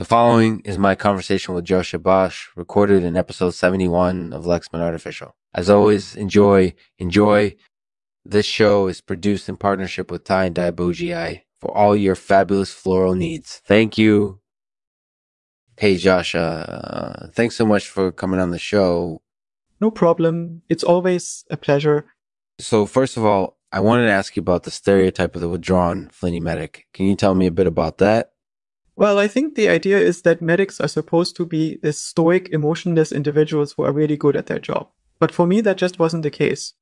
The following is my conversation with Joscha Bach, recorded in episode 71 of Lexman Artificial. As always, enjoy, enjoy. This show is produced in partnership with Ty and Bougie for all your fabulous floral needs. Thank you. Hey, Josh, uh, thanks so much for coming on the show. No problem. It's always a pleasure. So, first of all, I wanted to ask you about the stereotype of the withdrawn Flinty medic. Can you tell me a bit about that? Well, I think the idea is that medics are supposed to be stoic, emotionless individuals who are really good at their job. But for me, that just wasn't the case.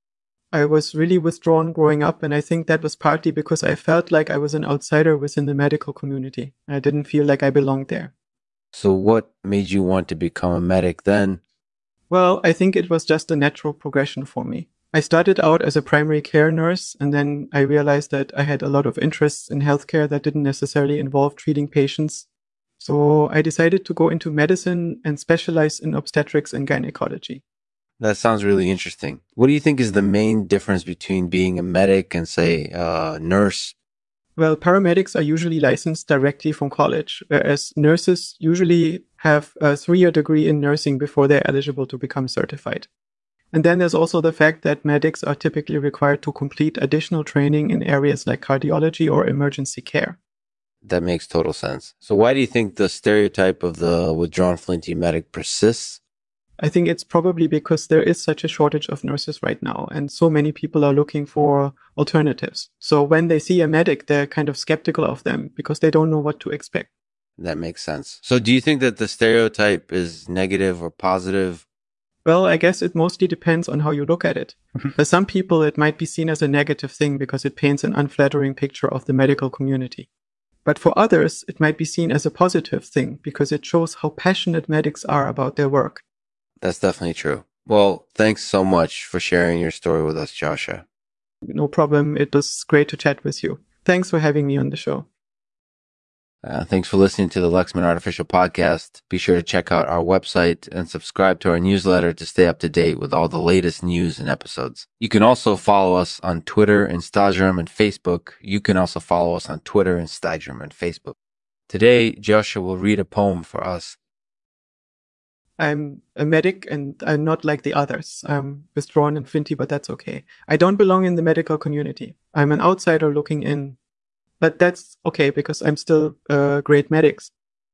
I was really withdrawn growing up, and I think that was partly because I felt like I was an outsider within the medical community. I didn't feel like I belonged there. So, what made you want to become a medic then? Well, I think it was just a natural progression for me. I started out as a primary care nurse, and then I realized that I had a lot of interests in healthcare that didn't necessarily involve treating patients. So I decided to go into medicine and specialize in obstetrics and gynecology. That sounds really interesting. What do you think is the main difference between being a medic and, say, a nurse? Well, paramedics are usually licensed directly from college, whereas nurses usually have a three year degree in nursing before they're eligible to become certified. And then there's also the fact that medics are typically required to complete additional training in areas like cardiology or emergency care. That makes total sense. So, why do you think the stereotype of the withdrawn flinty medic persists? I think it's probably because there is such a shortage of nurses right now, and so many people are looking for alternatives. So, when they see a medic, they're kind of skeptical of them because they don't know what to expect. That makes sense. So, do you think that the stereotype is negative or positive? Well, I guess it mostly depends on how you look at it. Mm-hmm. For some people, it might be seen as a negative thing because it paints an unflattering picture of the medical community. But for others, it might be seen as a positive thing because it shows how passionate medics are about their work. That's definitely true. Well, thanks so much for sharing your story with us, Joshua. No problem. It was great to chat with you. Thanks for having me on the show. Uh, thanks for listening to the Lexman Artificial Podcast. Be sure to check out our website and subscribe to our newsletter to stay up to date with all the latest news and episodes. You can also follow us on Twitter, Instagram, and Facebook. You can also follow us on Twitter, Instagram, and Facebook. Today, Joshua will read a poem for us. I'm a medic and I'm not like the others. I'm withdrawn and flinty, but that's okay. I don't belong in the medical community. I'm an outsider looking in but that's okay because I'm still uh, great medics.